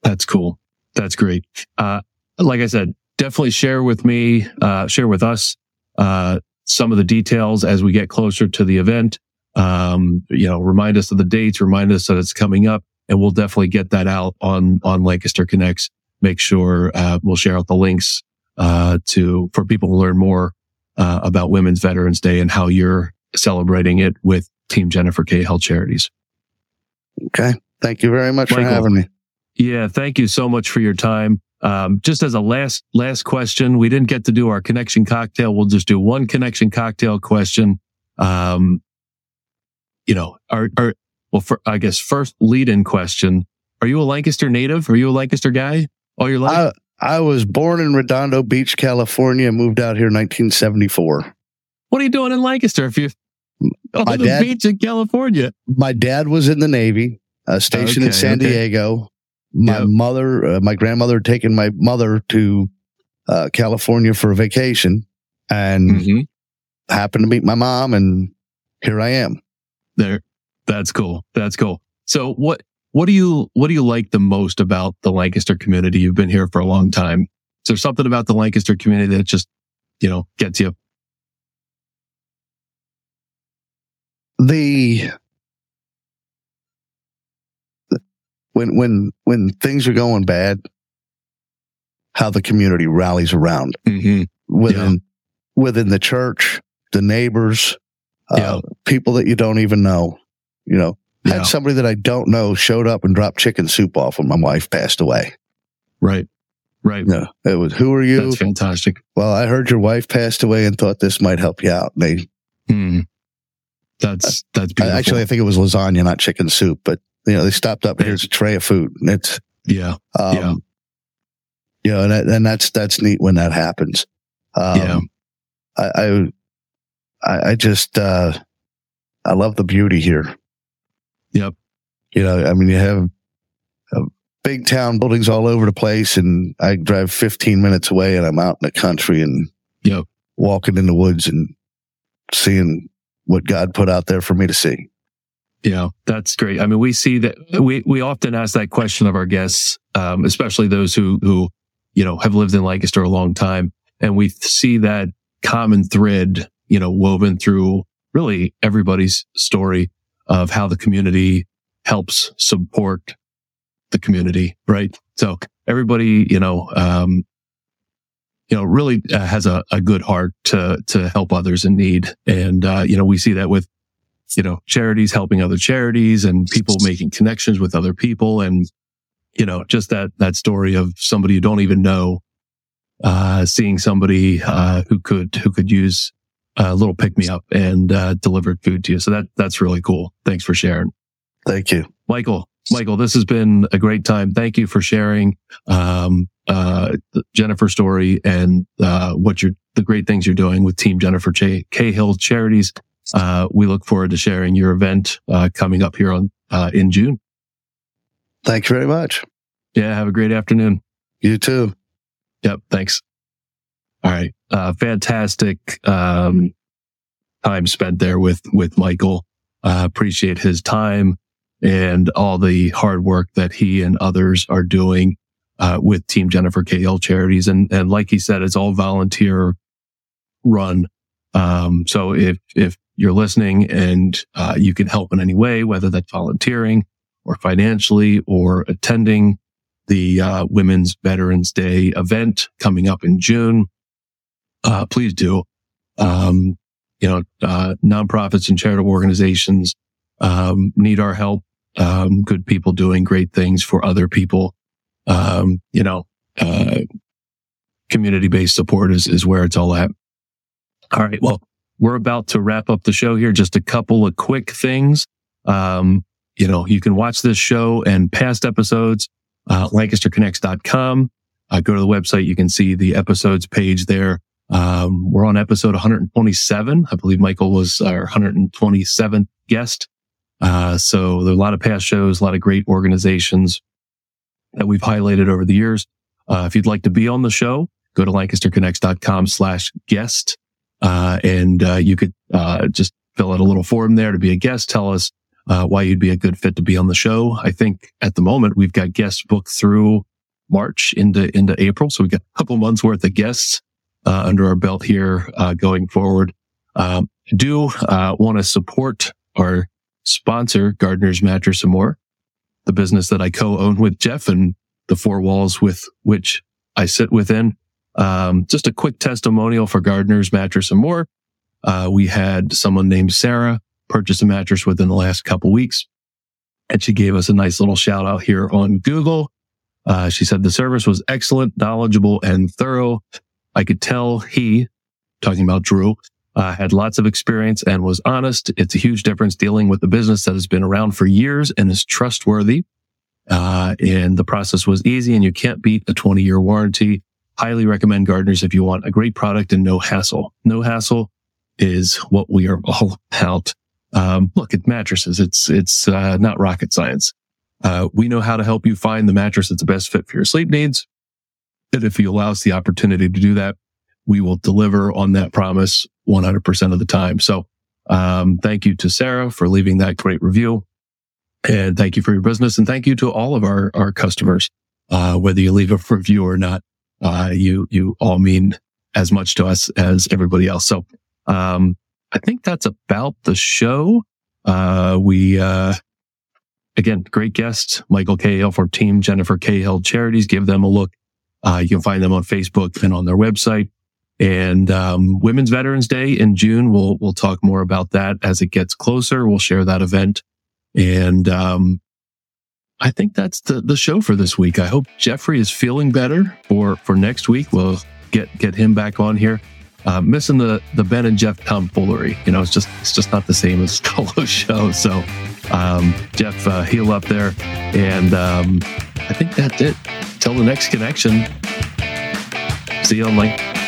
That's cool. That's great. Uh, like I said, definitely share with me, uh, share with us, uh, some of the details as we get closer to the event. Um, you know, remind us of the dates, remind us that it's coming up and we'll definitely get that out on, on Lancaster Connects. Make sure, uh, we'll share out the links, uh, to, for people to learn more, uh, about Women's Veterans Day and how you're celebrating it with Team Jennifer Cahill Charities. Okay. Thank you very much Michael. for having me. Yeah, thank you so much for your time. Um, just as a last last question, we didn't get to do our connection cocktail. We'll just do one connection cocktail question. Um, you know, our, our well, for, I guess first lead in question: Are you a Lancaster native? Are you a Lancaster guy all your life? I, was born in Redondo Beach, California, and moved out here in 1974. what are you doing in Lancaster if you're on the dad- beach in California? My dad was in the Navy, uh, stationed in San okay. Diego. My Yep. mother, uh, my grandmother had taken my mother to uh, California for a vacation and hmm happened to meet my mom, and here I am. There, that's cool. That's cool. So what what do you what do you like the most about the Lancaster community? You've been here for a long time. Is there something about the Lancaster community that just you know gets you? The when when when things are going bad, how the community rallies around. Mm-hmm. within within the church, the neighbors, uh, people that you don't even know. You know, Had somebody that I don't know showed up and dropped chicken soup off when my wife passed away. Right. Right. No, it was who are you? That's fantastic. well, I heard your wife passed away and thought this might help you out. And they Hmm. That's that's beautiful. actually I think it was lasagna, not chicken soup, but you know they stopped up. Here's a tray of food, and it's yeah. um, Yeah. you know, and, that, and that's that's neat when that happens. Um, Yeah. I, I I I just uh I love the beauty here. Yep. You know, I mean, you have uh, big town buildings all over the place, and I drive 15 minutes away, and I'm out in the country and Yep. walking in the woods and seeing what God put out there for me to see. Yeah, that's great. I mean, we see that we, we often ask that question of our guests, um, especially those who, who, you know, have lived in Lancaster a long time. And we see that common thread, you know, woven through really everybody's story of how the community helps support the community. Right. So everybody, you know, um, you know, really uh, has a, a good heart to, to help others in need. And, uh, you know, we see that with, you know, charities helping other charities and people making connections with other people. And, you know, just that, that story of somebody you don't even know, uh, seeing somebody, uh, who could, who could use a little pick me up and, uh, delivered food to you. So that, that's really cool. Thanks for sharing. Thank you. Michael, Michael, this has been a great time. Thank you for sharing, um, uh, Jennifer's story and, uh, what you're, the great things you're doing with Team Jennifer J. Cahill Charities. Uh, we look forward to sharing your event, uh, coming up here on, uh, in June. Thank you very much. Yeah. Have a great afternoon. You too. Yep. Thanks. All right. Uh, fantastic, um, time spent there with, with Michael. Uh, appreciate his time and all the hard work that he and others are doing, uh, with Team Jennifer Cahill charities. And, and like he said, it's all volunteer run. Um, so if, if you're listening and, uh, you can help in any way, whether that's volunteering or financially or attending the, uh, Women's Veterans Day event coming up in June, uh, please do. Um, you know, uh, nonprofits and charitable organizations, um, need our help. Um, good people doing great things for other people. Um, you know, uh, community based support is, is where it's all at. All right. Well, we're about to wrap up the show here. Just a couple of quick things. Um, you know, you can watch this show and past episodes, uh, LancasterConnects.com. Uh, go to the website. You can see the episodes page there. Um, we're on episode 127. I believe Michael was our 127th guest. Uh, so there are a lot of past shows, a lot of great organizations that we've highlighted over the years. Uh, if you'd like to be on the show, go to lancasterconnects.com slash guest. Uh, and, uh, you could, uh, just fill out a little form there to be a guest. Tell us, uh, why you'd be a good fit to be on the show. I think at the moment we've got guests booked through March into, into April. So we've got a couple months worth of guests, under our belt here, going forward. Um, do, want to support our sponsor, Gardner's Mattress and More, the business that I co-own with Jeff and the four walls with which I sit within. Um, just a quick testimonial for Gardner's Mattress and More. Uh, we had someone named Sarah purchase a mattress within the last couple weeks, and she gave us a nice little shout out here on Google. Uh, she said the service was excellent, knowledgeable, and thorough. I could tell he, talking about Drew, uh, had lots of experience and was honest. It's a huge difference dealing with a business that has been around for years and is trustworthy. Uh, and the process was easy and you can't beat a 20 year warranty. Highly recommend Gardner's if you want a great product and no hassle. No hassle is what we are all about. Um, look at mattresses. It's, it's, uh, not rocket science. Uh, we know how to help you find the mattress that's the best fit for your sleep needs. And if you allow us the opportunity to do that, we will deliver on that promise 100% of the time. So, um, thank you to Sarah for leaving that great review. And thank you for your business. And thank you to all of our, our customers. Uh, whether you leave a review or not, uh, you, you all mean as much to us as everybody else. So, um, I think that's about the show. Uh, we, uh, again, great guests, Michael Cahill for Team Jennifer Cahill Charities. Give them a look. Uh, you can find them on Facebook and on their website. And um, Women's Veterans Day in June, we'll we'll talk more about that as it gets closer. We'll share that event, and um, I think that's the the show for this week. I hope Jeffrey is feeling better for for next week. We'll get get him back on here. Uh, missing the the Ben and Jeff tomfoolery, you know, it's just it's just not the same as Colo's show. So, um, Jeff, uh, heal up there, and um, I think that's it. Till the next connection. See you on link.